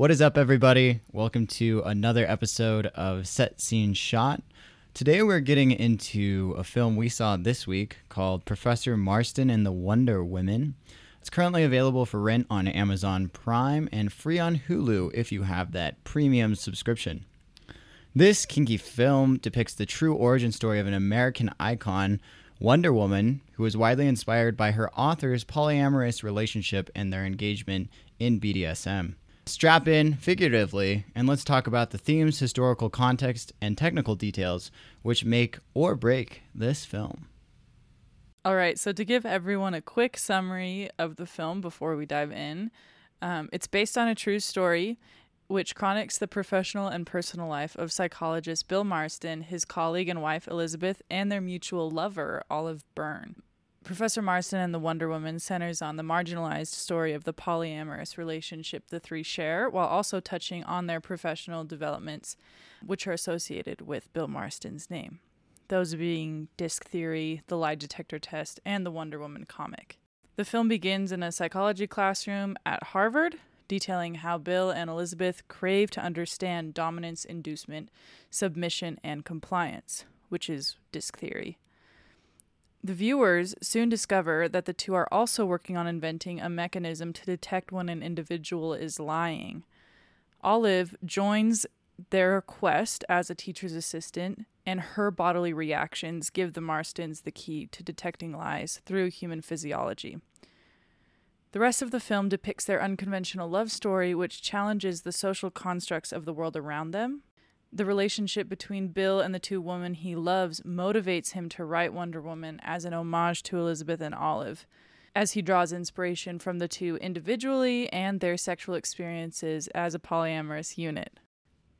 What is up, everybody? Welcome to another episode of Set Scene Shot. Today, we're getting into a film we saw this week called Professor Marston and the Wonder Women. It's currently available for rent on Amazon Prime and free on Hulu if you have that premium subscription. This kinky film depicts the true origin story of an American icon, Wonder Woman, who was widely inspired by her author's polyamorous relationship and their engagement in BDSM. Strap in figuratively, and let's talk about the themes, historical context, and technical details which make or break this film. All right, so to give everyone a quick summary of the film before we dive in, um, it's based on a true story which chronicles the professional and personal life of psychologist Bill Marston, his colleague and wife Elizabeth, and their mutual lover, Olive Byrne. Professor Marston and the Wonder Woman centers on the marginalized story of the polyamorous relationship the three share, while also touching on their professional developments, which are associated with Bill Marston's name. Those being disc theory, the lie detector test, and the Wonder Woman comic. The film begins in a psychology classroom at Harvard, detailing how Bill and Elizabeth crave to understand dominance, inducement, submission, and compliance, which is disc theory. The viewers soon discover that the two are also working on inventing a mechanism to detect when an individual is lying. Olive joins their quest as a teacher's assistant, and her bodily reactions give the Marstons the key to detecting lies through human physiology. The rest of the film depicts their unconventional love story, which challenges the social constructs of the world around them the relationship between Bill and the two women he loves motivates him to write Wonder Woman as an homage to Elizabeth and Olive, as he draws inspiration from the two individually and their sexual experiences as a polyamorous unit.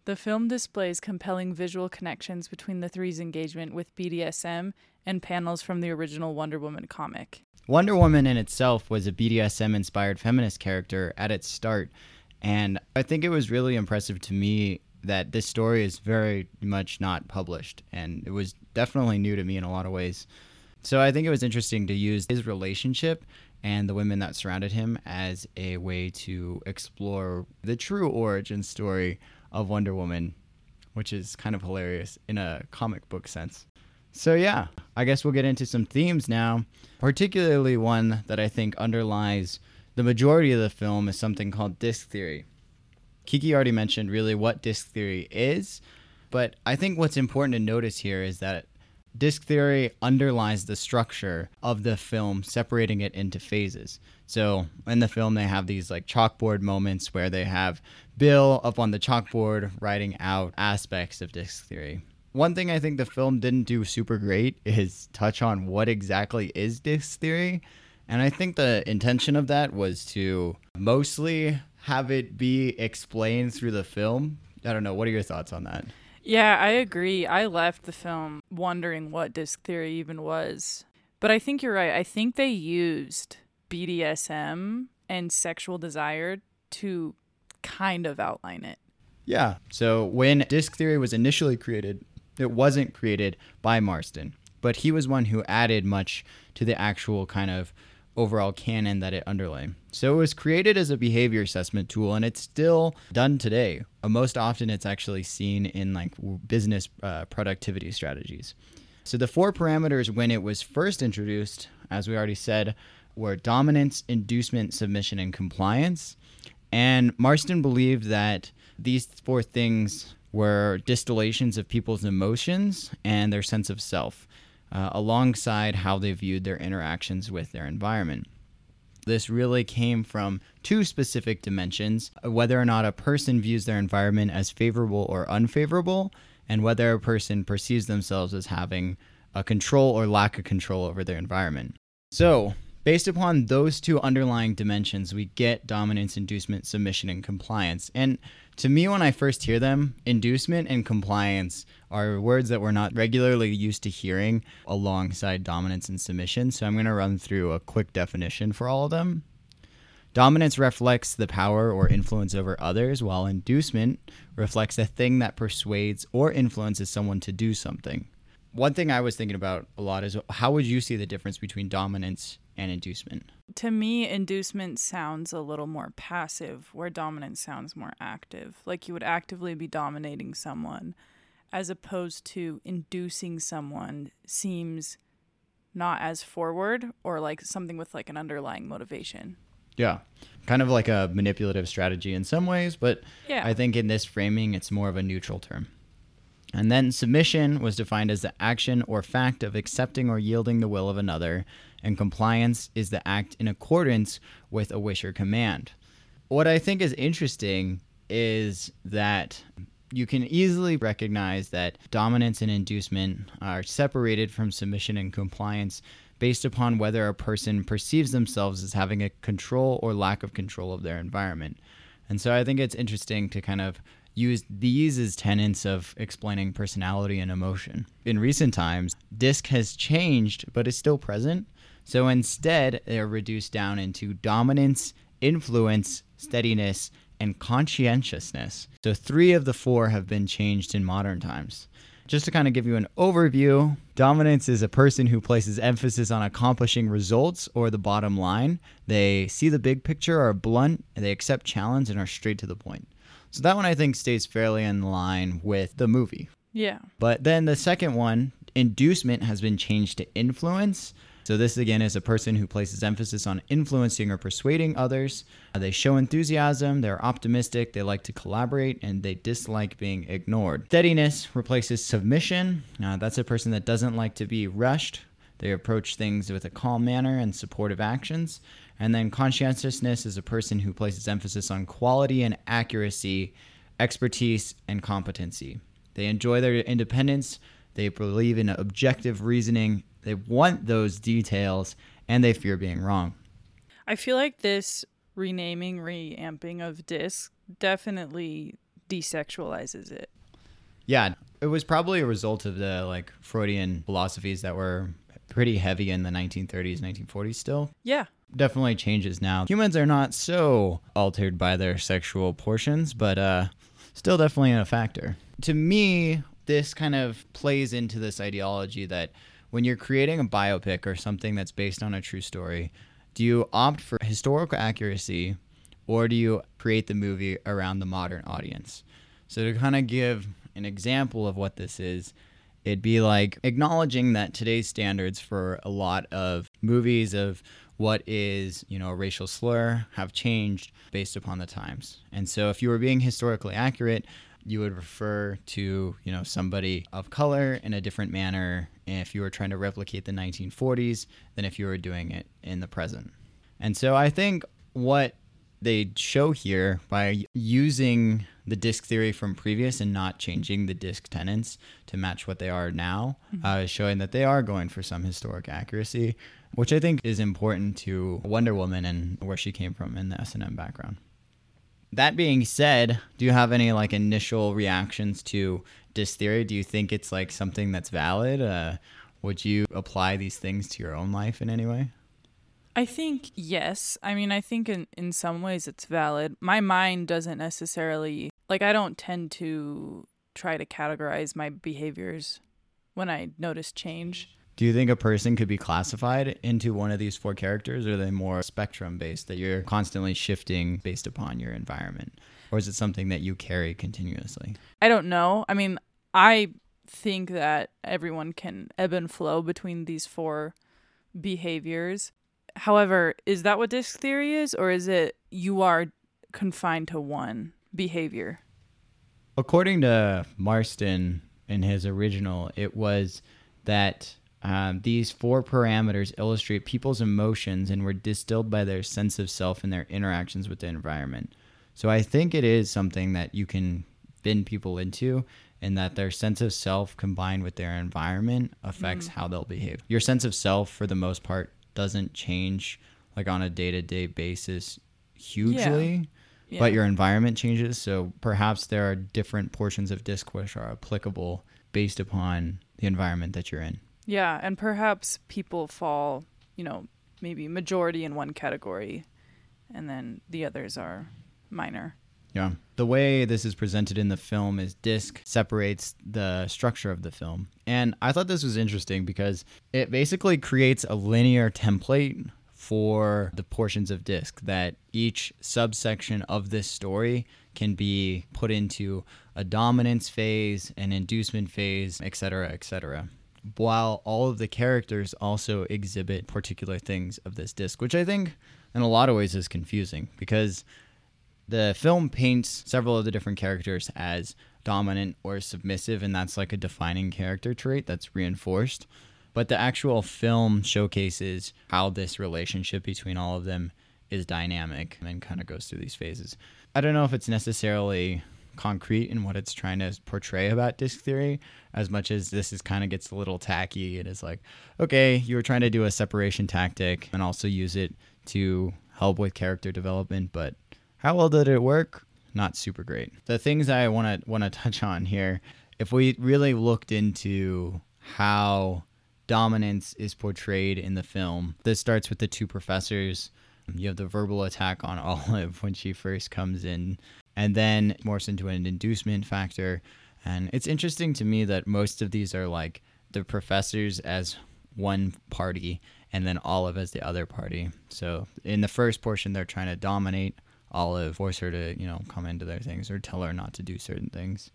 The film displays compelling visual connections between the three's engagement with BDSM and panels from the original Wonder Woman comic. Wonder Woman in itself was a BDSM inspired feminist character at its start, and I think it was really impressive to me that this story is very much not published, and it was definitely new to me in a lot of ways. So I think it was interesting to use his relationship and the women that surrounded him as a way to explore the true origin story of Wonder Woman, which is kind of hilarious in a comic book sense. So, yeah, I guess we'll get into some themes now, particularly one that I think underlies the majority of the film is something called disc theory. Kiki already mentioned really what disc theory is, but I think what's important to notice here is that disc theory underlies the structure of the film, separating it into phases. So in the film, they have these like chalkboard moments where they have Bill up on the chalkboard writing out aspects of disc theory. One thing I think the film didn't do super great is touch on what exactly is disc theory. And I think the intention of that was to mostly have it be explained through the film. I don't know. What are your thoughts on that? Yeah, I agree. I left the film wondering what disc theory even was. But I think you're right. I think they used BDSM and sexual desire to kind of outline it. Yeah. So when disc theory was initially created, it wasn't created by Marston, but he was one who added much to the actual kind of overall canon that it underlay. So it was created as a behavior assessment tool and it's still done today. Uh, most often it's actually seen in like business uh, productivity strategies. So the four parameters when it was first introduced, as we already said, were dominance, inducement, submission, and compliance. And Marston believed that these four things were distillations of people's emotions and their sense of self uh, alongside how they viewed their interactions with their environment. This really came from two specific dimensions whether or not a person views their environment as favorable or unfavorable, and whether a person perceives themselves as having a control or lack of control over their environment. So, Based upon those two underlying dimensions, we get dominance, inducement, submission, and compliance. And to me, when I first hear them, inducement and compliance are words that we're not regularly used to hearing alongside dominance and submission. So I'm going to run through a quick definition for all of them. Dominance reflects the power or influence over others, while inducement reflects a thing that persuades or influences someone to do something. One thing I was thinking about a lot is how would you see the difference between dominance and inducement. To me, inducement sounds a little more passive, where dominance sounds more active. Like you would actively be dominating someone, as opposed to inducing someone seems not as forward or like something with like an underlying motivation. Yeah. Kind of like a manipulative strategy in some ways, but Yeah. I think in this framing, it's more of a neutral term. And then submission was defined as the action or fact of accepting or yielding the will of another, and compliance is the act in accordance with a wish or command. What I think is interesting is that you can easily recognize that dominance and inducement are separated from submission and compliance based upon whether a person perceives themselves as having a control or lack of control of their environment. And so I think it's interesting to kind of use these as tenets of explaining personality and emotion. In recent times, DISC has changed, but is still present. So instead, they're reduced down into dominance, influence, steadiness, and conscientiousness. So three of the four have been changed in modern times. Just to kind of give you an overview, dominance is a person who places emphasis on accomplishing results or the bottom line. They see the big picture, are blunt, and they accept challenge and are straight to the point. So that one I think stays fairly in line with the movie. Yeah. But then the second one, inducement, has been changed to influence. So this again is a person who places emphasis on influencing or persuading others. They show enthusiasm, they're optimistic, they like to collaborate, and they dislike being ignored. Steadiness replaces submission. Uh, that's a person that doesn't like to be rushed. They approach things with a calm manner and supportive actions. And then conscientiousness is a person who places emphasis on quality and accuracy, expertise, and competency. They enjoy their independence. They believe in objective reasoning. They want those details and they fear being wrong. I feel like this renaming, reamping of disc definitely desexualizes it. Yeah, it was probably a result of the like Freudian philosophies that were pretty heavy in the 1930s, 1940s still. Yeah. Definitely changes now. Humans are not so altered by their sexual portions, but uh still definitely a factor. To me, this kind of plays into this ideology that when you're creating a biopic or something that's based on a true story, do you opt for historical accuracy or do you create the movie around the modern audience? So, to kind of give an example of what this is, it'd be like acknowledging that today's standards for a lot of movies of what is, you know, a racial slur have changed based upon the times. And so, if you were being historically accurate, you would refer to you know somebody of color in a different manner if you were trying to replicate the 1940s than if you were doing it in the present. And so i think what they show here by using the disc theory from previous and not changing the disc tenants to match what they are now uh, is showing that they are going for some historic accuracy which i think is important to wonder woman and where she came from in the s&m background. That being said, do you have any like initial reactions to disc theory? Do you think it's like something that's valid? Uh, would you apply these things to your own life in any way? I think yes. I mean, I think in in some ways it's valid. My mind doesn't necessarily like I don't tend to try to categorize my behaviors when I notice change. Do you think a person could be classified into one of these four characters, or are they more spectrum based that you're constantly shifting based upon your environment? Or is it something that you carry continuously? I don't know. I mean, I think that everyone can ebb and flow between these four behaviors. However, is that what disc theory is, or is it you are confined to one behavior? According to Marston in his original, it was that um, these four parameters illustrate people's emotions and were distilled by their sense of self and their interactions with the environment. So I think it is something that you can bend people into, and that their sense of self combined with their environment affects mm. how they'll behave. Your sense of self, for the most part, doesn't change like on a day to day basis hugely Yeah. but your environment changes. So perhaps there are different portions of disc which are applicable based upon the environment that you're in. Yeah, and perhaps people fall, you know, maybe majority in one category and then the others are minor. Yeah. The way this is presented in the film is disc separates the structure of the film. And I thought this was interesting because it basically creates a linear template for the portions of disc that each subsection of this story can be put into a dominance phase, an inducement phase, etc., etc. While all of the characters also exhibit particular things of this disc, which I think in a lot of ways is confusing because the film paints several of the different characters as dominant or submissive, and that's like a defining character trait that's reinforced. But the actual film showcases how this relationship between all of them is dynamic and kind of goes through these phases. I don't know if it's necessarily concrete in what it's trying to portray about disc theory as much as this is kind of gets a little tacky it is like okay you were trying to do a separation tactic and also use it to help with character development but how well did it work not super great the things i want to want to touch on here if we really looked into how dominance is portrayed in the film this starts with the two professors you have the verbal attack on Olive when she first comes in, and then morphs into an inducement factor. And it's interesting to me that most of these are like the professors as one party and then Olive as the other party. So in the first portion, they're trying to dominate Olive, force her to, you know, come into their things or tell her not to do certain things.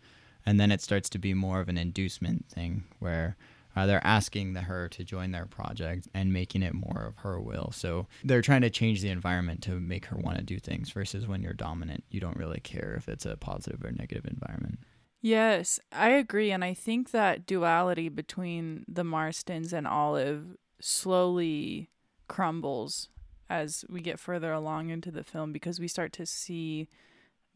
And then it starts to be more of an inducement thing where uh, they're asking the her to join their project and making it more of her will. So they're trying to change the environment to make her want to do things versus when you're dominant, you don't really care if it's a positive or negative environment. Yes, I agree. And I think that duality between the Marstons and Olive slowly crumbles as we get further along into the film because we start to see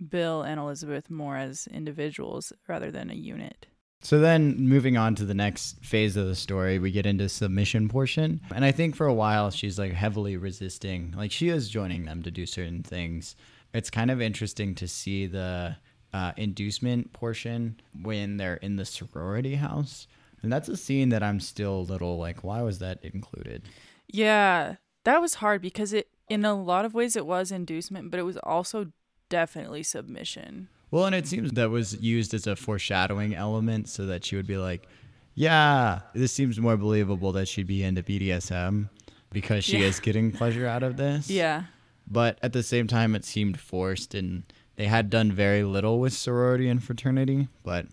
Bill and Elizabeth more as individuals rather than a unit. So then moving on to the next phase of the story, we get into submission portion. And I think for a while she's like heavily resisting. Like she is joining them to do certain things. It's kind of interesting to see the uh, inducement portion when they're in the sorority house. And that's a scene that I'm still a little like, why was that included? Yeah, that was hard because it, in a lot of ways, it was inducement, but it was also definitely submission. Well, and it seems that was used as a foreshadowing element so that she would be like, yeah, this seems more believable that she'd be into BDSM because she yeah. is getting pleasure out of this. Yeah. But at the same time, it seemed forced, and they had done very little with sorority and fraternity. But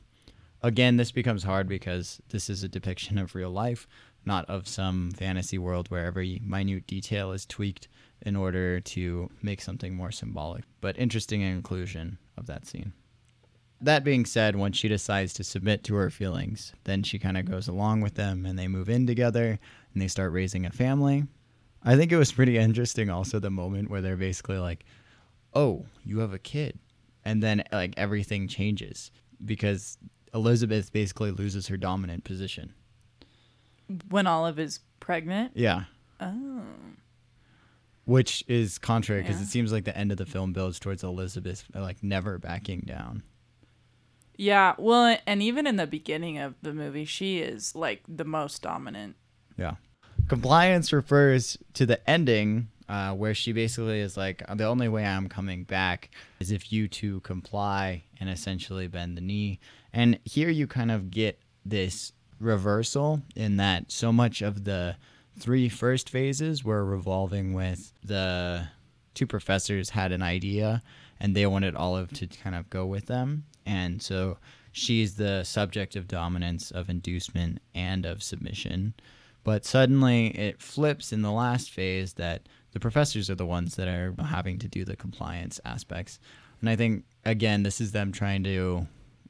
again, this becomes hard because this is a depiction of real life, not of some fantasy world where every minute detail is tweaked in order to make something more symbolic. But interesting inclusion of that scene. That being said, once she decides to submit to her feelings, then she kind of goes along with them and they move in together and they start raising a family. I think it was pretty interesting also the moment where they're basically like, "Oh, you have a kid." And then like everything changes because Elizabeth basically loses her dominant position. When Olive is pregnant? Yeah. Oh which is contrary because yeah. it seems like the end of the film builds towards Elizabeth like never backing down. Yeah, well, and even in the beginning of the movie, she is like the most dominant. Yeah, compliance refers to the ending uh, where she basically is like, the only way I'm coming back is if you two comply and essentially bend the knee. And here you kind of get this reversal in that so much of the three first phases were revolving with the two professors had an idea and they wanted Olive to kind of go with them. And so she's the subject of dominance, of inducement, and of submission. But suddenly it flips in the last phase that the professors are the ones that are having to do the compliance aspects. And I think, again, this is them trying to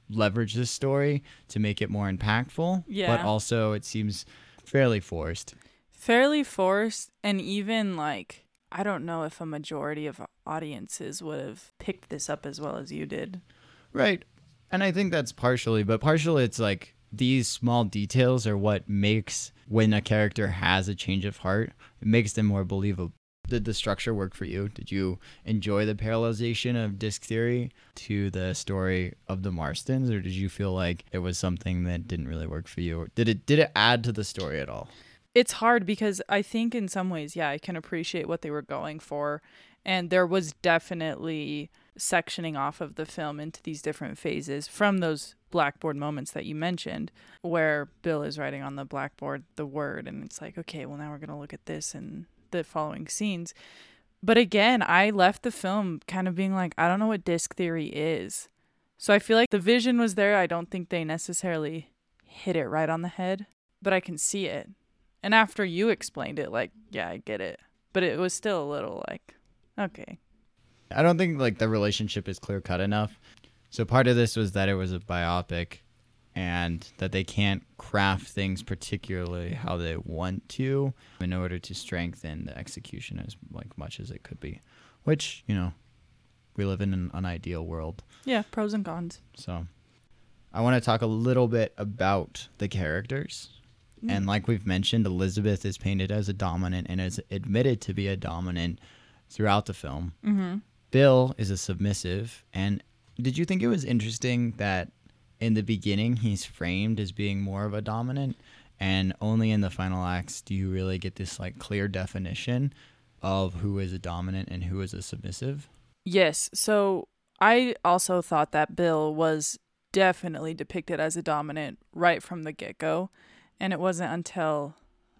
leverage this story to make it more impactful. Yeah. But also, it seems fairly forced fairly forced and even like I don't know if a majority of audiences would have picked this up as well as you did. Right. And I think that's partially, but partially it's like these small details are what makes when a character has a change of heart, it makes them more believable. Did the structure work for you? Did you enjoy the parallelization of disc theory to the story of the Marstons, or did you feel like it was something that didn't really work for you? Or did it did it add to the story at all? it's hard because I think in some ways, yeah, I can appreciate what they were going for. And there was definitely sectioning off of the film into these different phases from those blackboard moments that you mentioned, where Bill is writing on the blackboard the word, and it's like, okay, well, now we're going to look at this and the following scenes. But again, I left the film kind of being like, I don't know what disc theory is. So I feel like the vision was there. I don't think they necessarily hit it right on the head, but I can see it. And after you explained it, like, yeah, I get it. But it was still a little like, okay. I don't think like the relationship is clear cut enough. So part of this was that it was a biopic and that they can't craft things particularly how they want to in order to strengthen the execution as like much as it could be. Which, you know, we live in an unideal world. Yeah, pros and cons. So I want to talk a little bit about the characters. Mm. And like we've mentioned, Elizabeth is painted as a dominant and is admitted to be a dominant throughout the film. Mm-hmm. Bill is a submissive. And did you think it was interesting that in the beginning he's framed as being more of a dominant and only in the final acts do you really get this like clear definition of who is a dominant and who is a submissive? Yes. So I also thought that Bill was definitely depicted as a dominant right from the get go. And it wasn't until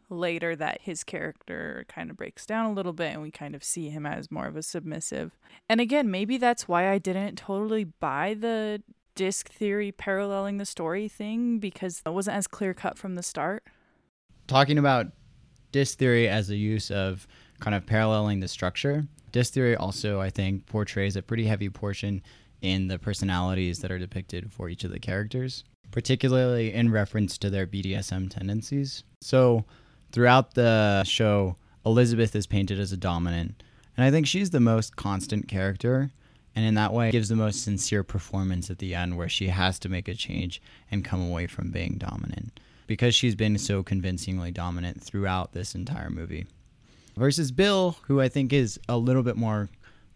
later that his character kind of breaks down a little bit and we kind of see him as more of a submissive. And again, maybe that's why I didn't totally buy the disc theory paralleling the story thing because it wasn't as clear cut from the start. Talking about disc theory as a use of kind of paralleling the structure, disc theory also, I think, portrays a pretty heavy portion in the personalities that are depicted for each of the characters, particularly in reference to their BDSM tendencies. So, throughout the show, Elizabeth is painted as a dominant, and I think she's the most constant character and in that way gives the most sincere performance at the end where she has to make a change and come away from being dominant. Because she's been so convincingly dominant throughout this entire movie. Versus bill who i think is a little bit more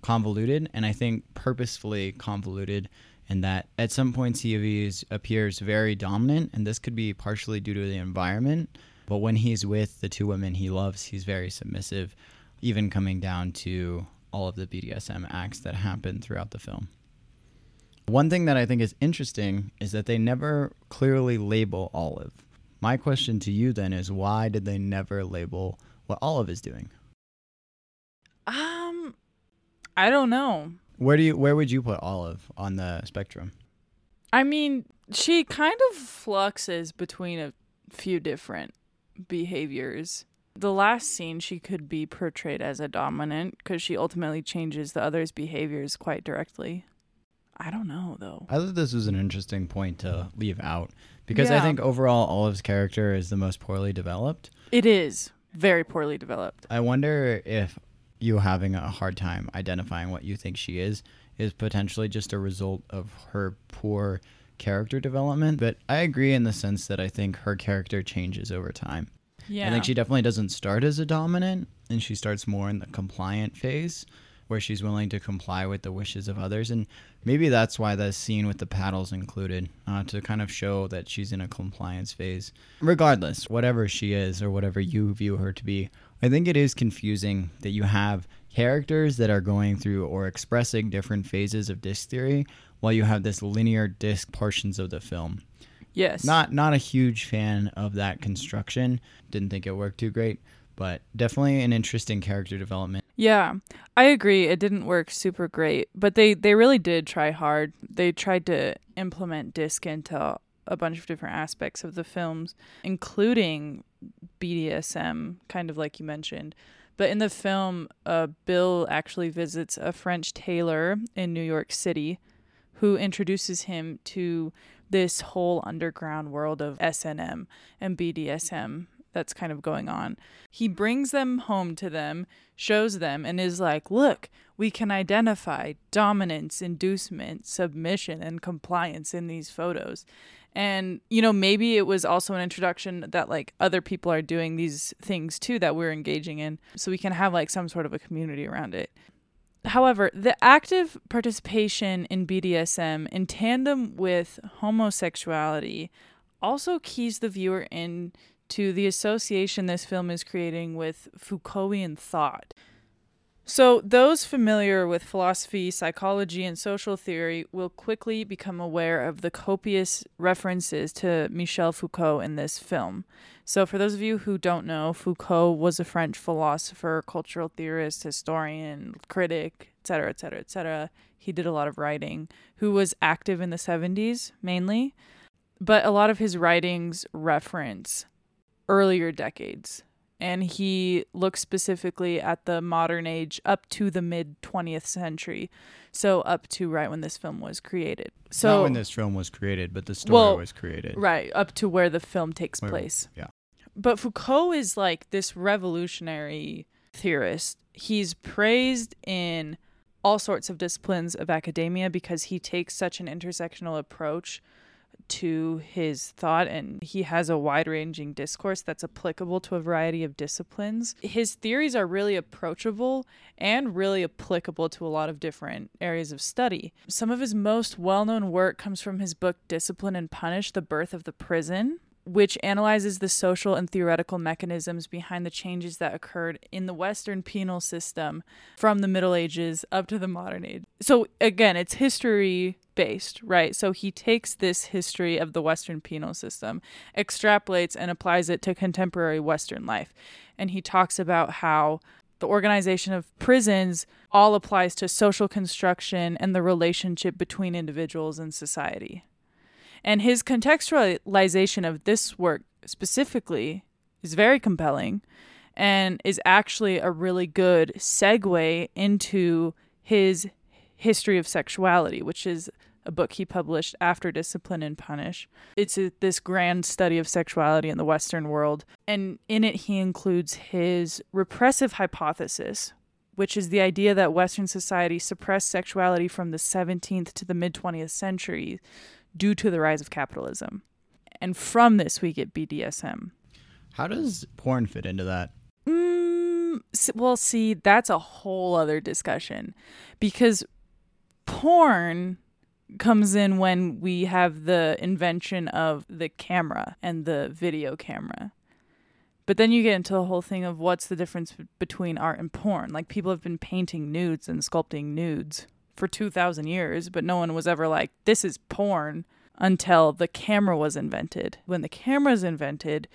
convoluted and i think purposefully convoluted in that at some points he appears very dominant and this could be partially due to the environment. But when he's with the two women he loves he's very submissive even coming down to all of the BDSM acts that happen throughout the film. One thing that I think is interesting is that they never clearly label Olive. My question to you then is why did they never label what Olive is doing? Um I don't know. Where do you where would you put Olive on the spectrum? I mean, she kind of fluxes between a few different behaviors the last scene she could be portrayed as a dominant because she ultimately changes the other's behaviors quite directly. I don't know though. I thought this was an interesting point to leave out because yeah. I think overall Olive's character is the most poorly developed. It is very poorly developed. I wonder if you having a hard time identifying what you think she is is potentially just a result of her poor character development. But I agree in the sense that I think her character changes over time. Yeah. I think she definitely doesn't start as a dominant and she starts more in the compliant phase where she's willing to comply with the wishes of others. And maybe that's why the scene with the paddles included uh, to kind of show that she's in a compliance phase. Regardless, whatever she is or whatever you view her to be, I think it is confusing that you have characters that are going through or expressing different phases of disc theory while you have this linear disc portions of the film. Yes. Not not a huge fan of that construction. Didn't think it worked too great, but definitely an interesting character development. Yeah. I agree. It didn't work super great, but they they really did try hard. They tried to implement disc into a bunch of different aspects of the films, including BDSM, kind of like you mentioned. But in the film, uh, Bill actually visits a French tailor in New York City who introduces him to this whole underground world of S&M and BDSM that's kind of going on. He brings them home to them, shows them, and is like, look, we can identify dominance, inducement, submission, and compliance in these photos. And, you know, maybe it was also an introduction that like other people are doing these things too that we're engaging in. So we can have like some sort of a community around it. However, the active participation in BDSM in tandem with homosexuality also keys the viewer in to the association this film is creating with Foucaultian thought. So, those familiar with philosophy, psychology, and social theory will quickly become aware of the copious references to Michel Foucault in this film. So, for those of you who don't know, Foucault was a French philosopher, cultural theorist, historian, critic, etc., etc., etc. He did a lot of writing, who was active in the 70s mainly, but a lot of his writings reference earlier decades and he looks specifically at the modern age up to the mid 20th century so up to right when this film was created so Not when this film was created, but the story Well, was created. right up to where the film takes Where- place yeah. But foucault is like this revolutionary theorist he's praised in all sorts of disciplines of academia because he takes such an intersectional approach to his thought and he has a wide ranging discourse that's applicable to a variety of disciplines. His theories are really approachable and really applicable to a lot of different areas of study. Some of his most well known work comes from his book Discipline and Punish The Birth of the Prison. Which analyzes the social and theoretical mechanisms behind the changes that occurred in the Western penal system from the Middle Ages up to the modern age. So, again, it's history based, right? So he takes this history of the Western penal system, extrapolates and applies it to contemporary Western life. And he talks about how the organization of prisons all applies to social construction and the relationship between individuals and society. And his contextualization of this work specifically is very compelling and is actually a really good segue into his history of sexuality, which is a book he published after Discipline and Punish. It's a, this grand study of sexuality in the Western world. And in it, he includes his repressive hypothesis, which is the idea that Western society suppressed sexuality from the 17th to the mid 20th century due to the rise of capitalism. And from this, we get BDSM. How does porn fit into that? Mm, well, see, that's a whole other discussion because porn comes in when we have the invention of the camera and the video camera. But then you get into the whole thing of what's the difference between art and porn. Like people have been painting nudes and sculpting nudes for 2000 years, but no one was ever like this is porn until the camera was invented. When the camera's invented,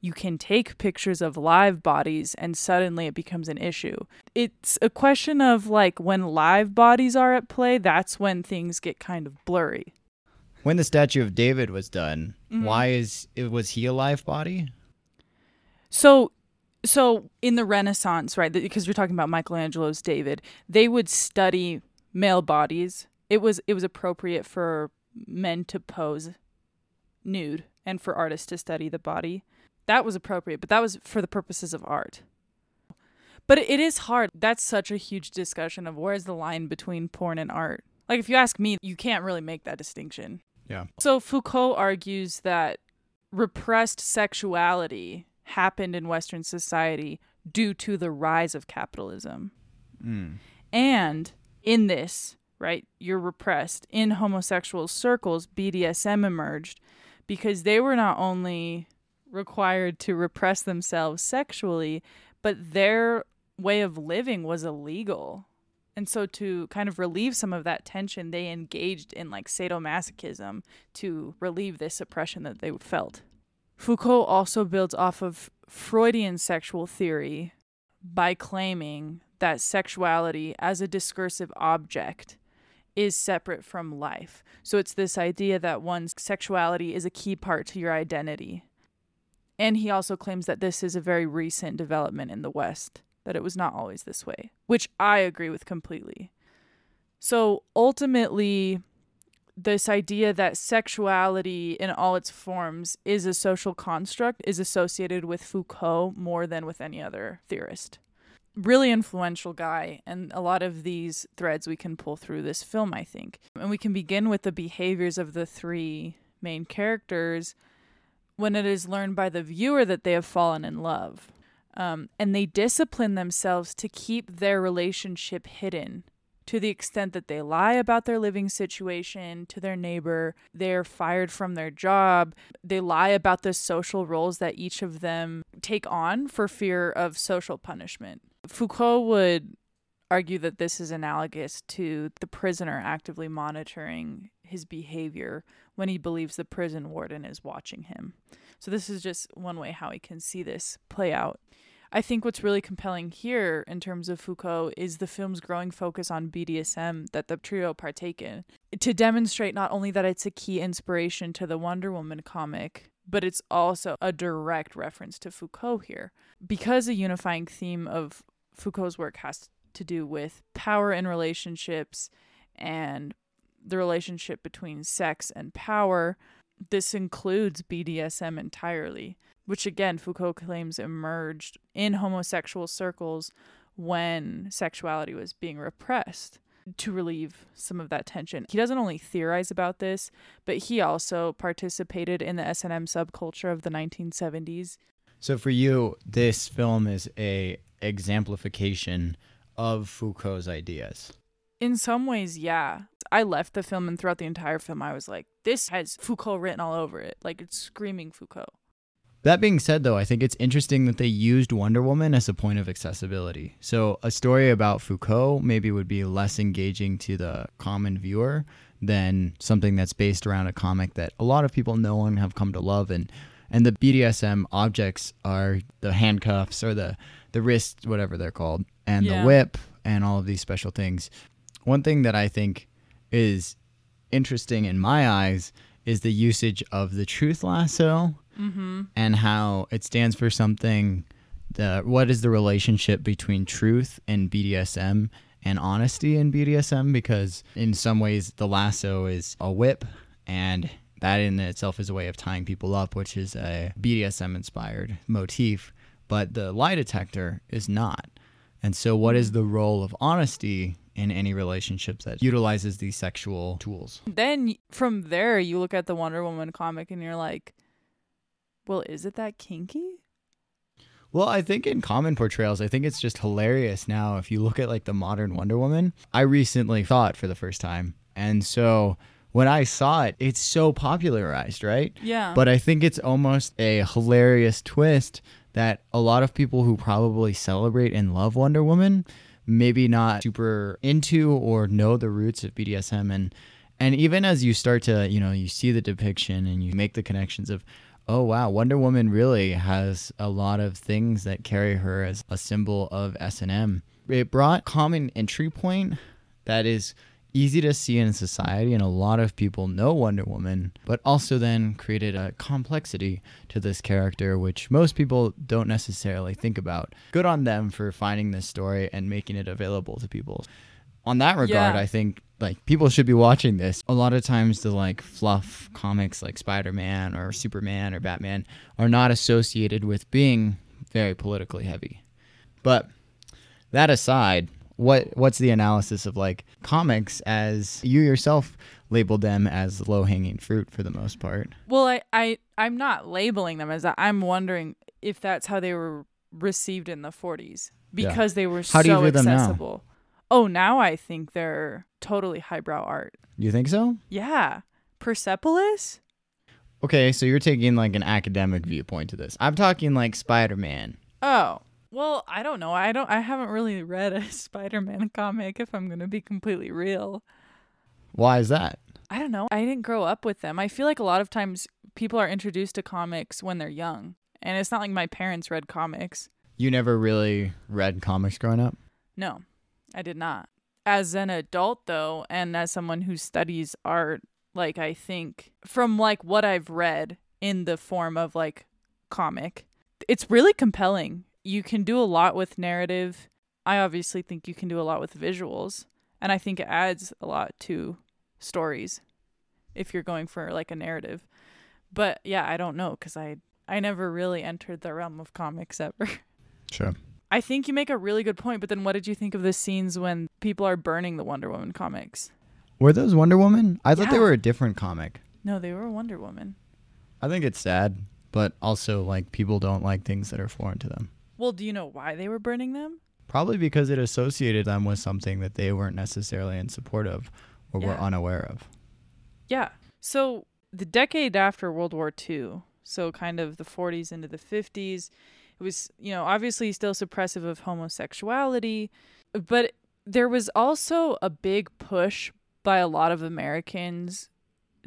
you can take pictures of live bodies and suddenly it becomes an issue. It's a question of like when live bodies are at play, that's when things get kind of blurry. When the statue of David was done, Mhm. why is it was he a live body? So so in the Renaissance, right, because you're talking about Michelangelo's David, they would study male bodies. It was it was appropriate for men to pose nude and for artists to study the body. That was appropriate, but that was for the purposes of art. But it is hard. That's such a huge discussion of where's the line between porn and art. Like if you ask me, you can't really make that distinction. Yeah. So Foucault argues that repressed sexuality happened in Western society due to the rise of capitalism. Mm. And in this, right, you're repressed. In homosexual circles, BDSM emerged because they were not only required to repress themselves sexually, but their way of living was illegal. And so, to kind of relieve some of that tension, they engaged in like sadomasochism to relieve this oppression that they felt. Foucault also builds off of Freudian sexual theory by claiming that sexuality as a discursive object is separate from life. So it's this idea that one's sexuality is a key part to your identity. And he also claims that this is a very recent development in the West, that it was not always this way, which I agree with completely. So ultimately, this idea that sexuality in all its forms is a social construct is associated with Foucault more than with any other theorist. Really influential guy, and a lot of these threads we can pull through this film, I think. And we can begin with the behaviors of the three main characters when it is learned by the viewer that they have fallen in love. Um, and they discipline themselves to keep their relationship hidden to the extent that they lie about their living situation to their neighbor, they're fired from their job, they lie about the social roles that each of them take on for fear of social punishment. Foucault would argue that this is analogous to the prisoner actively monitoring his behavior when he believes the prison warden is watching him. So, this is just one way how we can see this play out. I think what's really compelling here in terms of Foucault is the film's growing focus on BDSM that the trio partake in to demonstrate not only that it's a key inspiration to the Wonder Woman comic, but it's also a direct reference to Foucault here. Because a unifying theme of Foucault's work has to do with power in relationships and the relationship between sex and power, this includes BDSM entirely which again Foucault claims emerged in homosexual circles when sexuality was being repressed to relieve some of that tension. He doesn't only theorize about this, but he also participated in the S&M subculture of the 1970s. So for you, this film is a exemplification of Foucault's ideas. In some ways, yeah. I left the film and throughout the entire film I was like, this has Foucault written all over it. Like it's screaming Foucault. That being said, though, I think it's interesting that they used Wonder Woman as a point of accessibility. So, a story about Foucault maybe would be less engaging to the common viewer than something that's based around a comic that a lot of people know and have come to love. And and the BDSM objects are the handcuffs or the the wrists, whatever they're called, and yeah. the whip, and all of these special things. One thing that I think is interesting in my eyes is the usage of the truth lasso mm-hmm. and how it stands for something. The what is the relationship between truth and BDSM and honesty in BDSM? Because in some ways, the lasso is a whip, and that in itself is a way of tying people up, which is a BDSM inspired motif. But the lie detector is not. And so, what is the role of honesty in any relationship that utilizes these sexual tools? Then from there, you look at the Wonder Woman comic and you're like, well, is it that kinky? Well, I think in common portrayals, I think it's just hilarious now. If you look at like the modern Wonder Woman, I recently saw it for the first time. And so when I saw it, it's so popularized, right? Yeah. But I think it's almost a hilarious twist that a lot of people who probably celebrate and love Wonder Woman maybe not super into or know the roots of BDSM and and even as you start to, you know, you see the depiction and you make the connections of oh wow, Wonder Woman really has a lot of things that carry her as a symbol of S&M. It brought common entry point that is easy to see in society and a lot of people know Wonder Woman, but also then created a complexity to this character which most people don't necessarily think about. Good on them for finding this story and making it available to people. On that regard, yeah. I think like people should be watching this. A lot of times the like fluff comics like Spider-Man or Superman or Batman are not associated with being very politically heavy. But that aside, what what's the analysis of like comics as you yourself labeled them as low-hanging fruit for the most part? Well, I I I'm not labeling them as that. I'm wondering if that's how they were received in the 40s because yeah. they were how so do you accessible. Them now? Oh, now I think they're totally highbrow art. You think so? Yeah. Persepolis? Okay, so you're taking like an academic viewpoint to this. I'm talking like Spider-Man. Oh. Well, I don't know. I don't I haven't really read a Spider-Man comic if I'm going to be completely real. Why is that? I don't know. I didn't grow up with them. I feel like a lot of times people are introduced to comics when they're young. And it's not like my parents read comics. You never really read comics growing up? No. I did not. As an adult though, and as someone who studies art, like I think from like what I've read in the form of like comic, it's really compelling. You can do a lot with narrative. I obviously think you can do a lot with visuals, and I think it adds a lot to stories if you're going for like a narrative. But yeah, I don't know cuz I I never really entered the realm of comics ever. Sure. I think you make a really good point, but then what did you think of the scenes when people are burning the Wonder Woman comics? Were those Wonder Woman? I thought yeah. they were a different comic. No, they were Wonder Woman. I think it's sad, but also like people don't like things that are foreign to them. Well, do you know why they were burning them? Probably because it associated them with something that they weren't necessarily in support of or yeah. were unaware of. Yeah. So the decade after World War II, so kind of the 40s into the 50s, it was, you know, obviously still suppressive of homosexuality, but there was also a big push by a lot of Americans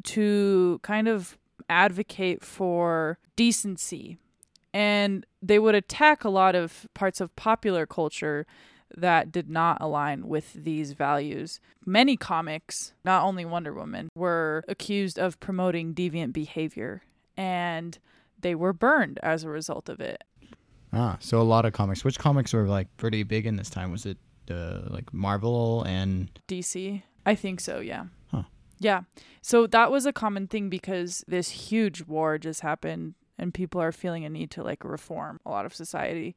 to kind of advocate for decency. And they would attack a lot of parts of popular culture that did not align with these values. Many comics, not only Wonder Woman, were accused of promoting deviant behavior and they were burned as a result of it. Ah, so a lot of comics. Which comics were like pretty big in this time? Was it uh, like Marvel and DC? I think so, yeah. Huh. Yeah. So that was a common thing because this huge war just happened and people are feeling a need to like reform a lot of society.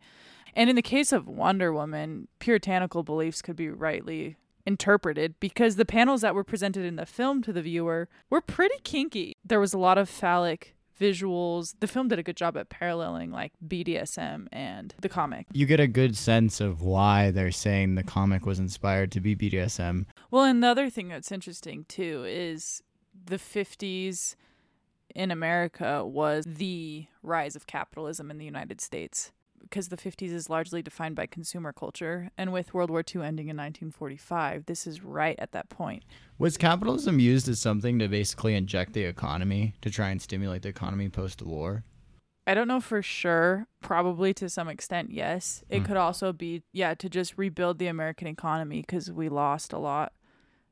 And in the case of Wonder Woman, puritanical beliefs could be rightly interpreted because the panels that were presented in the film to the viewer were pretty kinky. There was a lot of phallic visuals. The film did a good job at paralleling like BDSM and the comic. you get a good sense of why they're saying the comic was inspired to be BDSM. Well, and the other thing that's interesting too is the 50s in America was the rise of capitalism in the United States because the 50s is largely defined by consumer culture. And with World War II ending in 1945, this is right at that point. Was capitalism used as something to basically inject the economy to try and stimulate the economy post war? I don't know for sure. Probably to some extent, yes. It Hmm. could also be, yeah, to just rebuild the American economy because we lost a lot.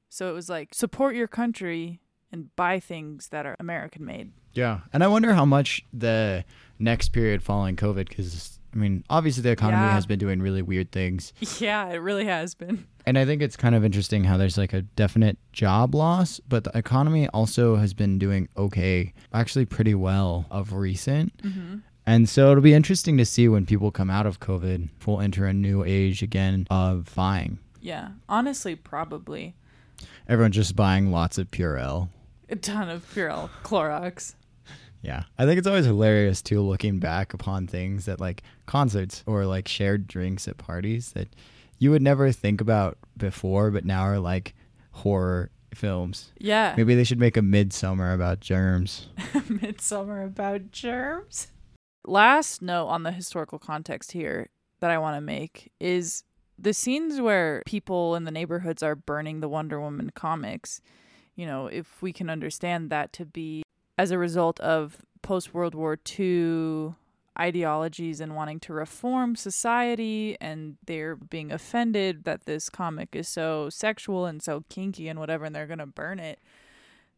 So it was like support your country and buy things that are American made. Yeah. And I wonder how much the next period following COVID, because, I mean, obviously the economy Yeah. has been doing really weird things. Yeah, it really has been. And I think it's kind of interesting how there's like a definite job loss, but the economy also has been doing okay, actually pretty well of recent. Mm-hmm. And so it'll be interesting to see when people come out of COVID, we'll enter a new age again of buying. Yeah, honestly, probably Everyone's just buying lots of Purell. A ton of Purell Clorox. Yeah. I think it's always hilarious too looking back upon things that like concerts or like shared drinks at parties that you would never think about before, but now are like horror films. Yeah, Maybe they should make a Midsommar about germs. Midsommar about germs. Last note on the historical context here that I want to make is the scenes where people in the neighborhoods are burning the Wonder Woman comics. You know, if we can understand that to be as a result of post World War II ideologies and wanting to reform society, and they're being offended that this comic is so sexual and so kinky and whatever, and they're going to burn it.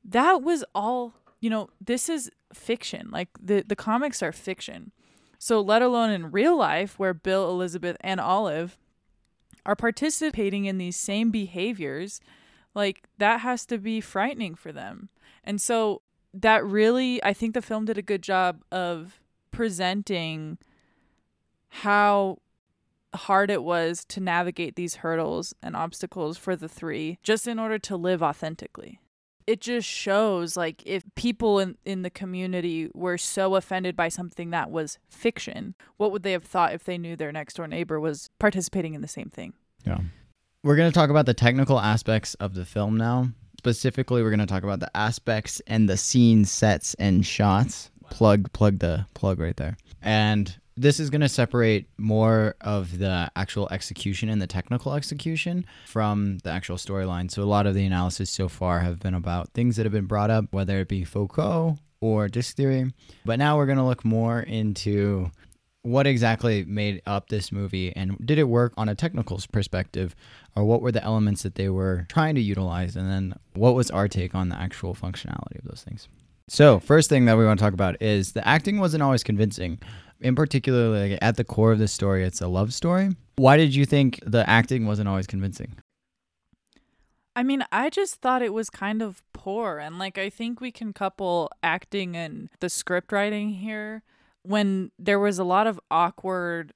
That was all you know, this is fiction. Like the the comics are fiction. So let alone in real life where Bill, Elizabeth and Olive are participating in these same behaviors, like that has to be frightening for them. And so that really I think the film did a good job of presenting how hard it was to navigate these hurdles and obstacles for the three just in order to live authentically it just shows like if people in, in the community were so offended by something that was fiction what would they have thought if they knew their next door neighbor was participating in the same thing Yeah. We're going to talk about the technical aspects of the film now. Specifically, we're going to talk about the aspects and the scene sets and shots. Plug plug the plug right there. And this is going to separate more of the actual execution and the technical execution from the actual storyline. So a lot of the analysis so far have been about things that have been brought up, whether it be Foucault or disc theory. But now we're going to look more into what exactly made up this movie and did it work on a technical perspective? Or what were the elements that they were trying to utilize? And then what was our take on the actual functionality of those things? So first thing that we want to talk about is the acting wasn't always convincing. In particular like at the core of this story it's a love story. Why did you think the acting wasn't always convincing? I mean i just thought it was kind of poor and like i think we can couple acting and the script writing here when there was a lot of awkward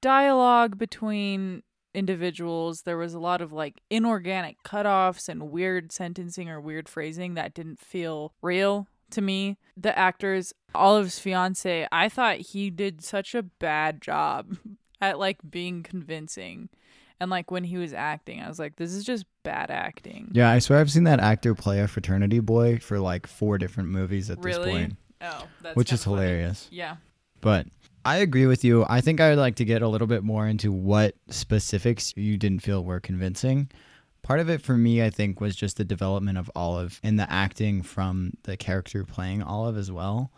dialogue between individuals there was a lot of like inorganic cutoffs and weird sentencing or weird phrasing that didn't feel real to me. The actors olive's fiance i thought he did such a bad job at like being convincing. And like when he was acting i was like this is just bad acting. Yeah i swear i've seen that actor play a fraternity boy for like four different movies at this Really? point oh that's which is kinda funny. hilarious yeah But I agree with you. I think I would like to get a little bit more into what specifics you didn't feel were convincing. Part of it for me, I think, was just the development of Olive and the acting from the character playing Olive as well.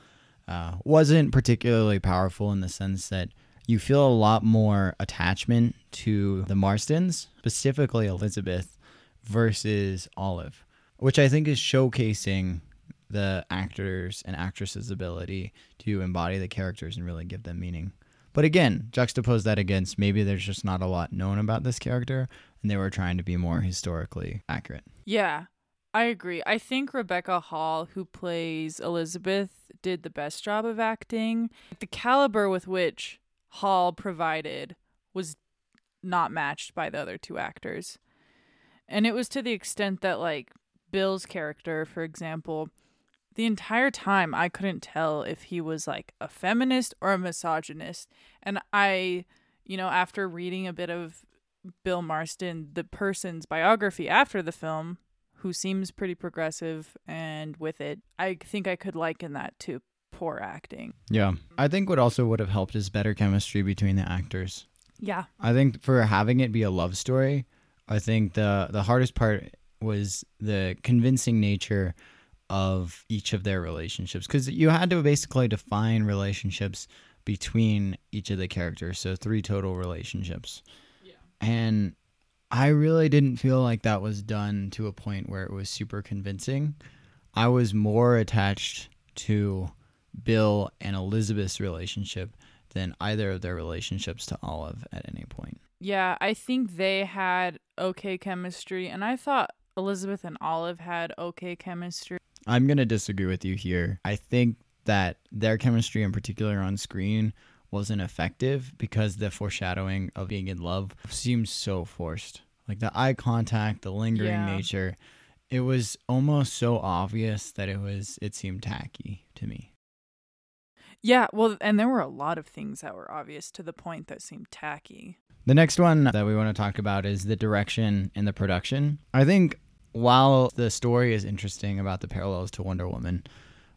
Uh, wasn't particularly powerful in the sense that you feel a lot more attachment to the Marstons, specifically Elizabeth, versus Olive, which I think is showcasing the actors and actresses' ability to embody the characters and really give them meaning. But again, juxtapose that against maybe there's just not a lot known about this character and they were trying to be more historically accurate. Yeah, I agree. I think Rebecca Hall, who plays Elizabeth, did the best job of acting. The caliber with which Hall provided was not matched by the other two actors. And it was to the extent that, like, Bill's character, for example, the entire time I couldn't tell if he was like a feminist or a misogynist. And I, you know, after reading a bit of Bill Marston, the person's biography after the film, who seems pretty progressive and with it, I think I could liken that to poor acting. Yeah. I think what also would have helped is better chemistry between the actors. Yeah. I think for having it be a love story, I think the the hardest part was the convincing nature of each of their relationships because you had to basically define relationships between each of the characters. So three total relationships. Yeah. And I really didn't feel like that was done to a point where it was super convincing. I was more attached to Bill and Elizabeth's relationship than either of their relationships to Olive at any point. Yeah, I think they had okay chemistry, and I thought Elizabeth and Olive had okay chemistry. I'm going to disagree with you here. I think that their chemistry in particular on screen wasn't effective because the foreshadowing of being in love seems so forced. Like the eye contact, the lingering yeah. nature, it was almost so obvious that it was it seemed tacky to me. Yeah, well, and there were a lot of things that were obvious to the point that seemed tacky. The next one that we want to talk about is the direction and the production. I think while the story is interesting about the parallels to Wonder Woman,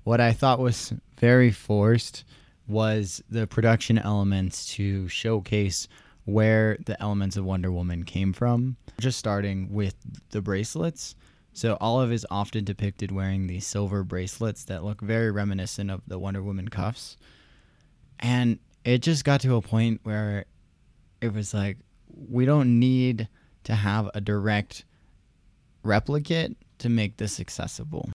what I thought was very forced was the production elements to showcase where the elements of Wonder Woman came from. Just starting with the bracelets. So Olive is often depicted wearing these silver bracelets that look very reminiscent of the Wonder Woman cuffs. And it just got to a point where it was like we don't need to have a direct replicate to make this accessible.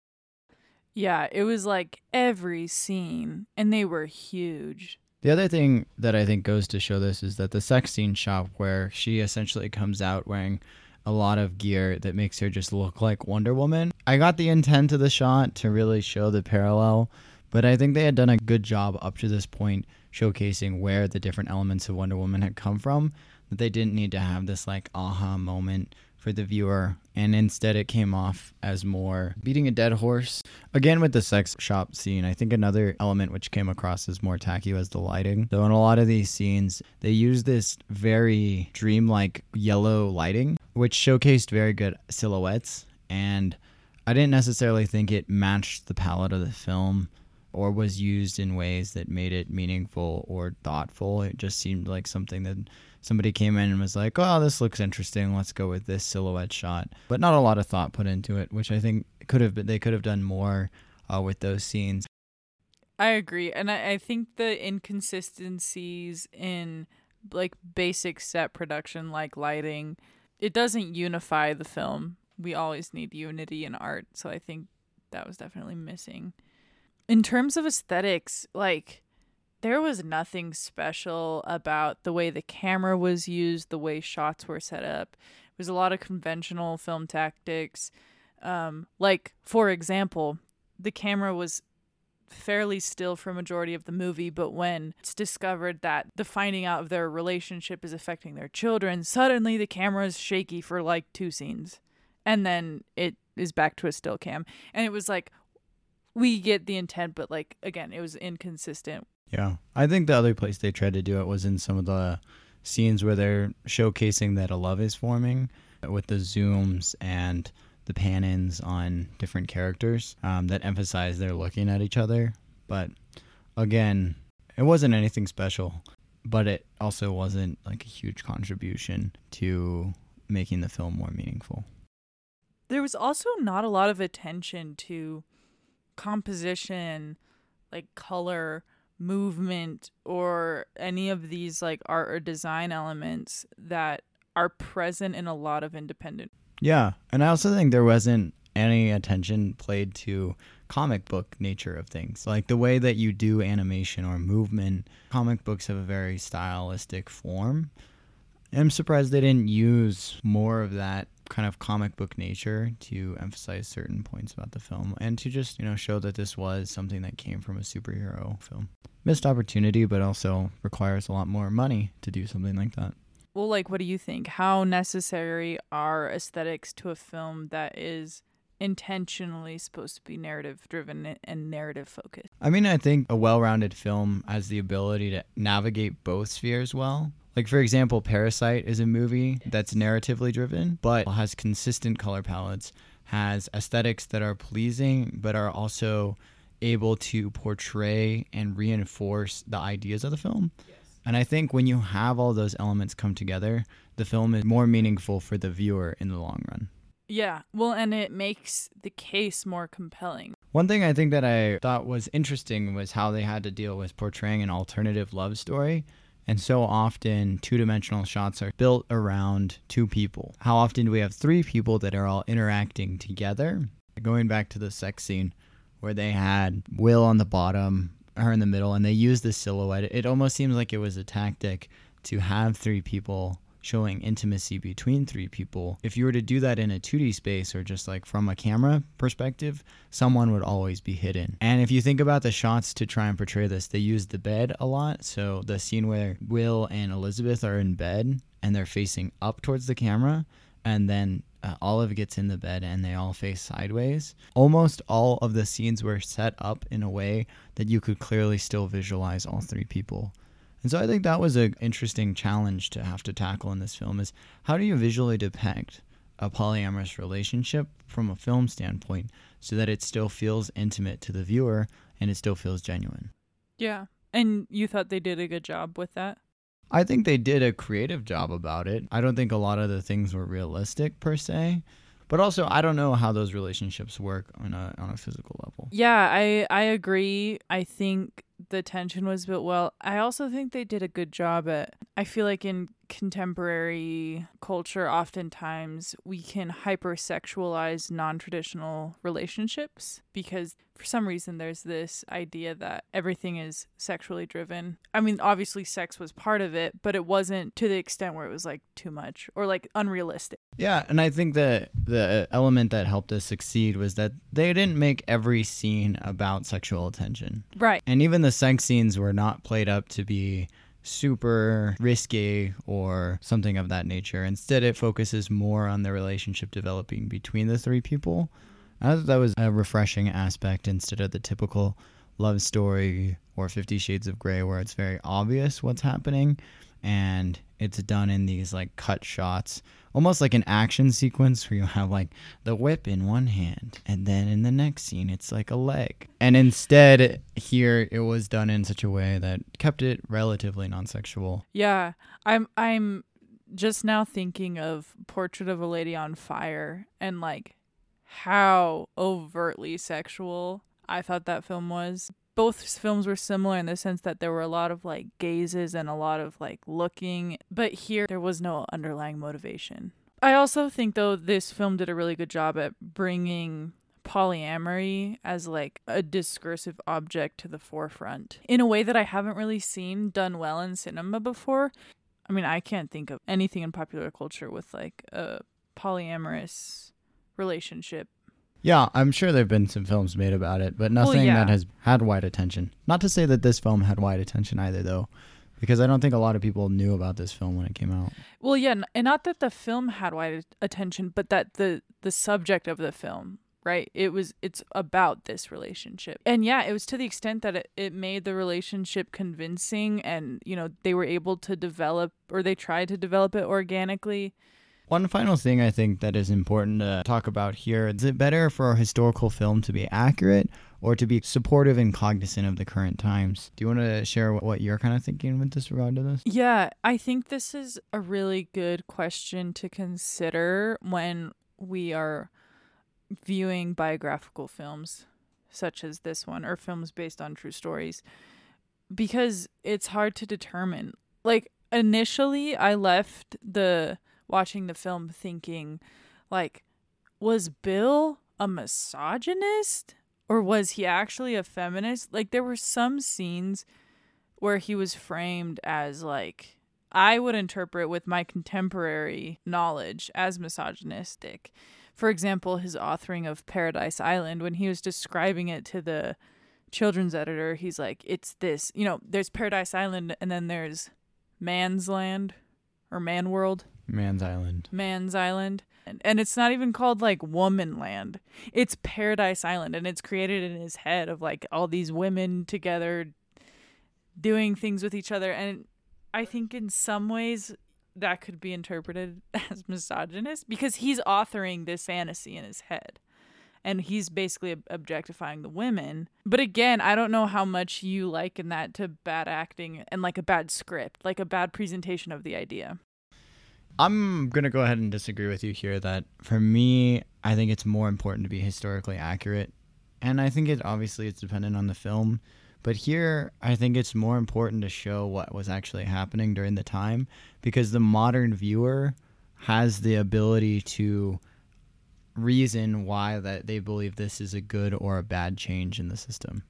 Yeah, it was like every scene, and they were huge. The other thing that I think goes to show this is that the sex scene shop, where she essentially comes out wearing a lot of gear that makes her just look like Wonder Woman. I got the intent of the shot to really show the parallel, but I think they had done a good job up to this point showcasing where the different elements of Wonder Woman had come from. That they didn't need to have this like aha moment for the viewer, and instead it came off as more beating a dead horse. Again, with the sex shop scene, I think another element which came across as more tacky was the lighting. So, in a lot of these scenes, they use this very dreamlike yellow lighting, which showcased very good silhouettes, and I didn't necessarily think it matched the palette of the film or was used in ways that made it meaningful or thoughtful. It just seemed like something that somebody came in and was like, "Oh, this looks interesting. Let's go with this silhouette shot." But not a lot of thought put into it, which I think could have been they could have done more uh, with those scenes. I agree, and I, I think the inconsistencies in like basic set production, like lighting, it doesn't unify the film. We always need unity in art, so I think that was definitely missing. In terms of aesthetics, like there was nothing special about the way the camera was used, the way shots were set up. It was a lot of conventional film tactics. Um, like, for example, the camera was fairly still for a majority of the movie, but when it's discovered that the finding out of their relationship is affecting their children, suddenly the camera is shaky for like two scenes. And then it is back to a still cam. And it was like, we get the intent, but like, again, it was inconsistent yeah. I think the other place they tried to do it was in some of the scenes where they're showcasing that a love is forming with the zooms and the pan ins on different characters um, that emphasize they're looking at each other. But again, It wasn't anything special, but it also wasn't like a huge contribution to making the film more meaningful. There was also not a lot of attention to composition, like color, movement, or any of these like art or design elements that are present in a lot of independent. Yeah, and I also think there wasn't any attention played to comic book nature of things. Like the way that you do animation or movement, comic books have a very stylistic form. I'm surprised they didn't use more of that kind of comic book nature to emphasize certain points about the film and to just, you know, show that this was something that came from a superhero film. Missed opportunity, but also requires a lot more money to do something like that. Well, like, what do you think? How necessary are aesthetics to a film that is intentionally supposed to be narrative driven and narrative focused? I mean, I think a well rounded film has the ability to navigate both spheres well. Like, for example, Parasite is a movie that's narratively driven, but has consistent color palettes, has aesthetics that are pleasing, but are also able to portray and reinforce the ideas of the film. And I think when you have all those elements come together, the film is more meaningful for the viewer in the long run. Yeah, well, and it makes the case more compelling. One thing I think that I thought was interesting was how they had to deal with portraying an alternative love story and so often, two dimensional shots are built around two people. How often do we have three people that are all interacting together? Going back to the sex scene where they had Will on the bottom, her in the middle, and they used the silhouette, it almost seems like it was a tactic to have three people showing intimacy between three people. If you were to do that in a 2D space or just like from a camera perspective, someone would always be hidden. And if you think about the shots to try and portray this, they use the bed a lot. So the scene where Will and Elizabeth are in bed and they're facing up towards the camera, and then uh, Olive gets in the bed and they all face sideways. Almost all of the scenes were set up in a way that you could clearly still visualize all three people. And so I think that was an interesting challenge to have to tackle in this film is how do you visually depict a polyamorous relationship from a film standpoint so that it still feels intimate to the viewer and it still feels genuine. Yeah. And you thought they did a good job with that? I think they did a creative job about it. I don't think a lot of the things were realistic per se. But also, I don't know how those relationships work on a on a physical level. Yeah, I I agree. I think the tension was built well. I also think they did a good job at. I feel like in contemporary culture, oftentimes we can hypersexualize non traditional relationships because for some reason there's this idea that everything is sexually driven. I mean, obviously, sex was part of it, but it wasn't to the extent where it was like too much or like unrealistic. Yeah, and I think that the element that helped us succeed was that they didn't make every scene about sexual attention. Right. And even the sex scenes were not played up to be super risky or something of that nature. Instead, it focuses more on the relationship developing between the three people. I thought that was a refreshing aspect instead of the typical love story or Fifty Shades of Grey where it's very obvious what's happening and it's done in these like cut shots almost like an action sequence where you have like the whip in one hand and then in the next scene it's like a leg. And instead here it was done in such a way that kept it relatively non-sexual. Yeah i'm i'm just now thinking of portrait of a lady on fire and like how overtly sexual i thought that film was both films were similar in the sense that there were a lot of like gazes and a lot of like looking, but here there was no underlying motivation. I also think though this film did a really good job at bringing polyamory as like a discursive object to the forefront in a way that I haven't really seen done well in cinema before. I mean, I can't think of anything in popular culture with like a polyamorous relationship yeah, I'm sure there've been some films made about it, but nothing well, yeah. that has had wide attention. Not to say that this film had wide attention either, though, because I don't think a lot of people knew about this film when it came out. Well, yeah, and not that the film had wide attention, but that the the subject of the film, right? It was it's about this relationship. And yeah, it was to the extent that it, it made the relationship convincing and, you know, they were able to develop or they tried to develop it organically One final thing I think that is important to talk about here is it better for a historical film to be accurate or to be supportive and cognizant of the current times? Do you want to share what, you're kind of thinking with this regard to this? Yeah, I think this is a really good question to consider when we are viewing biographical films such as this one or films based on true stories because it's hard to determine. Like initially I left the watching the film thinking like was Bill a misogynist or was he actually a feminist? Like there were some scenes where he was framed as like I would interpret with my contemporary knowledge as misogynistic. For example, his authoring of Paradise Island when he was describing it to the children's editor, he's like it's this, you know, there's Paradise Island and then there's Man's Land or Man World. Man's Island. Man's Island. And, and it's not even called like Woman Land. It's Paradise Island. And it's created in his head of like all these women together doing things with each other. And I think in some ways that could be interpreted as misogynist because he's authoring this fantasy in his head and he's basically objectifying the women. But again, I don't know how much you liken that to bad acting and like a bad script, like a bad presentation of the idea. I'm going to go ahead and disagree with you here that for me, I think it's more important to be historically accurate. And I think it obviously it's dependent on the film, but here I think it's more important to show what was actually happening during the time because the modern viewer has the ability to reason why that they believe this is a good or a bad change in the system.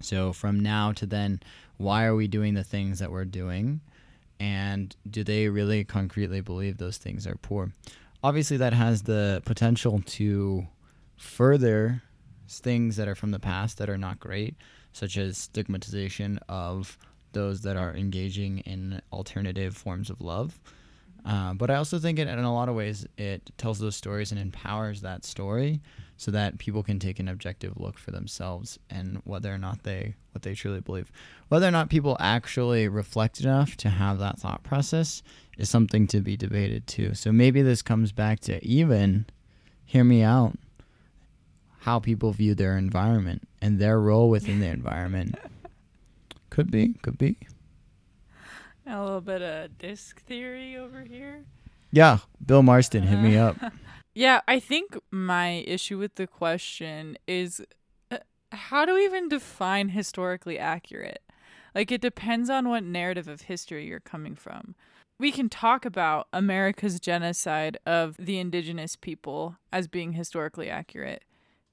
So from now to then, why are we doing the things that we're doing? And do they really concretely believe those things are poor? Obviously, that has the potential to further things that are from the past that are not great, such as stigmatization of those that are engaging in alternative forms of love. Uh, but I also think it, in a lot of ways, it tells those stories and empowers that story so that people can take an objective look for themselves and whether or not they what they truly believe. Whether or not people actually reflect enough to have that thought process is something to be debated too. So maybe this comes back to even hear me out how people view their environment and their role within the environment. Could be, could be. A little bit of disc theory over here. Yeah, Bill Marston, hit me up. Yeah, I think my issue with the question is uh, how do we even define historically accurate? Like, it depends on what narrative of history you're coming from. We can talk about America's genocide of the indigenous people as being historically accurate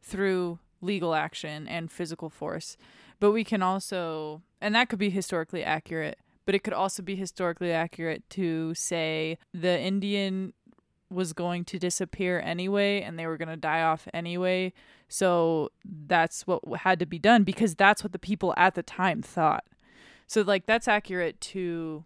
through legal action and physical force. But we can also, and that could be historically accurate, but it could also be historically accurate to say the Indian was going to disappear anyway and they were going to die off anyway. So that's what had to be done because that's what the people at the time thought. So like that's accurate to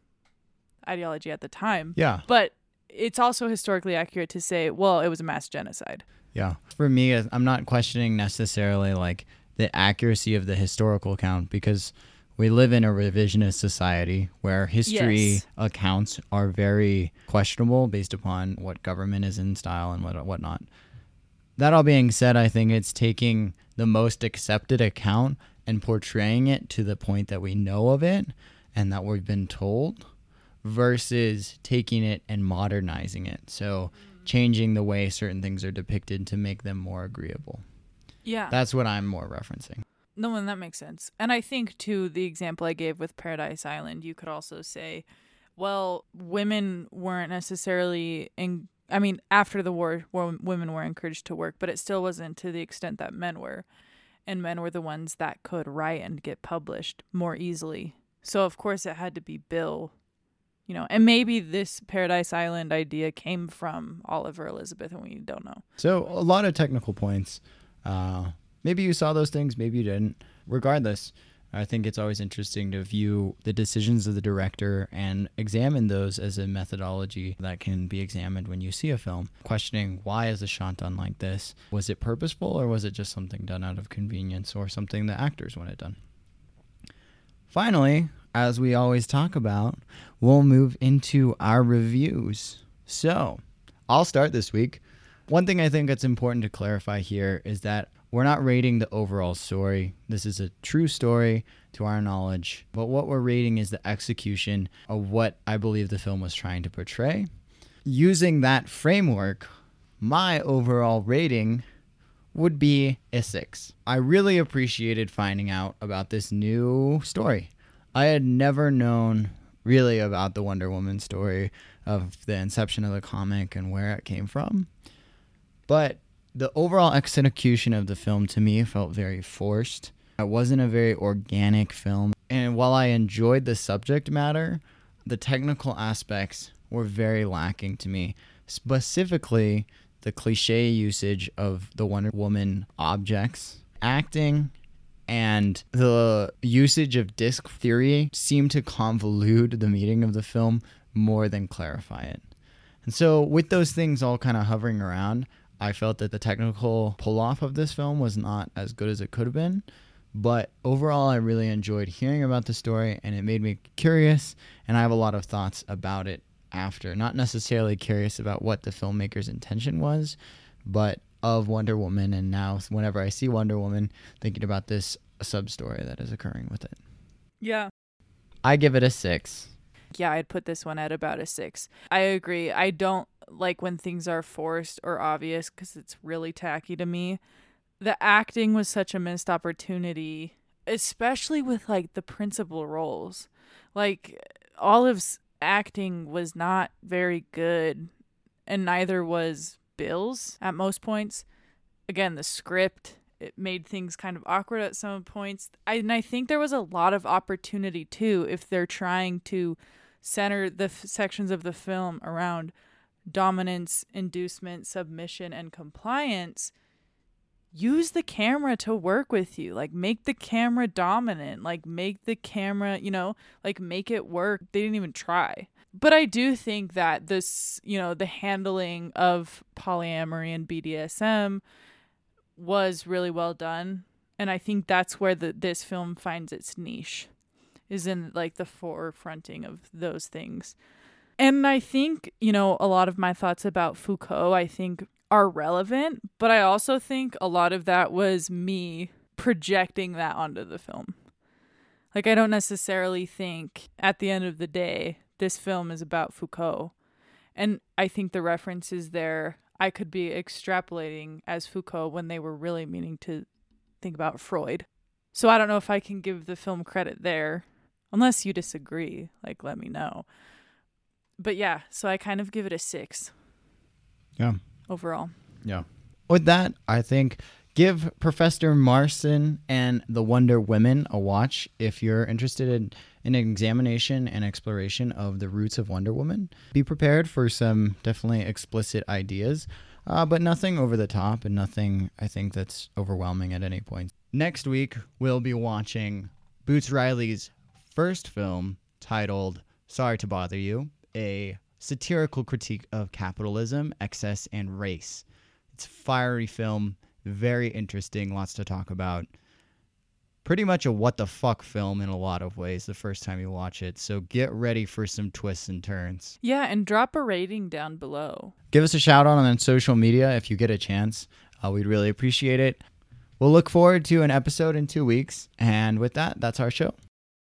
ideology at the time. Yeah. But it's also historically accurate to say, well, it was a mass genocide. Yeah. For me, I'm not questioning necessarily like the accuracy of the historical account because we live in a revisionist society where history Yes. accounts are very questionable based upon what government is in style and what whatnot. That all being said, I think it's taking the most accepted account and portraying it to the point that we know of it and that we've been told versus taking it and modernizing it. So changing the way certain things are depicted to make them more agreeable. Yeah. That's what I'm more referencing. No, and that makes sense. And I think too the example I gave with Paradise Island, you could also say, well, women weren't necessarily in. I mean, after the war, women were encouraged to work, but it still wasn't to the extent that men were, and men were the ones that could write and get published more easily. So of course it had to be Bill, you know, and maybe this Paradise Island idea came from Oliver Elizabeth, and we don't know. So a lot of technical points. Uh, maybe you saw those things, maybe you didn't. Regardless, I think it's always interesting to view the decisions of the director and examine those as a methodology that can be examined when you see a film. Questioning why is a shot done like this? Was it purposeful or was it just something done out of convenience or something the actors wanted done? Finally, as we always talk about, we'll move into our reviews. So, I'll start this week. One thing I think that's important to clarify here is that we're not rating the overall story. This is a true story to our knowledge, but what we're rating is the execution of what I believe the film was trying to portray. Using that framework, my overall rating would be a six. I really appreciated finding out about this new story. I had never known really about the Wonder Woman story of the inception of the comic and where it came from. But the overall execution of the film to me felt very forced. It wasn't a very organic film. And while I enjoyed the subject matter, the technical aspects were very lacking to me. Specifically, the cliche usage of the Wonder Woman objects, acting, and the usage of disc theory seemed to convolute the meaning of the film more than clarify it. And so, with those things all kind of hovering around, I felt that the technical pull off of this film was not as good as it could have been. But overall, I really enjoyed hearing about the story and it made me curious. And I have a lot of thoughts about it after. Not necessarily curious about what the filmmaker's intention was, but of Wonder Woman. And now, whenever I see Wonder Woman, thinking about this sub story that is occurring with it. Yeah. I give it a six. Yeah, I'd put this one at about a six. I agree. I don't like when things are forced or obvious because it's really tacky to me. The acting was such a missed opportunity, especially with like the principal roles. Like Olive's acting was not very good, and neither was Bill's at most points. Again, the script it made things kind of awkward at some points. I, and I think there was a lot of opportunity too if they're trying to center the f- sections of the film around dominance, inducement, submission, and compliance. Use the camera to work with you. Like, make the camera dominant. Like, make the camera, you know, like, make it work. They didn't even try. But I do think that this, you know, the handling of polyamory and BDSM was really well done and i think that's where the this film finds its niche is in like the forefronting of those things and i think you know a lot of my thoughts about foucault i think are relevant but i also think a lot of that was me projecting that onto the film like i don't necessarily think at the end of the day this film is about foucault and i think the references there I could be extrapolating as Foucault when they were really meaning to think about Freud. So I don't know if I can give the film credit there. Unless you disagree, like let me know. But yeah, so I kind of give it a 6. Yeah. Overall. Yeah. With that, I think give Professor Marston and the Wonder Women a watch if you're interested in an examination and exploration of the roots of Wonder Woman. Be prepared for some definitely explicit ideas, uh, but nothing over the top and nothing I think that's overwhelming at any point. Next week, we'll be watching Boots Riley's first film titled Sorry to Bother You, a satirical critique of capitalism, excess, and race. It's a fiery film, very interesting, lots to talk about pretty much a what the fuck film in a lot of ways the first time you watch it. So get ready for some twists and turns. Yeah, and drop a rating down below. Give us a shout out on social media if you get a chance. Uh, we'd really appreciate it. We'll look forward to an episode in two weeks. And with that, that's our show.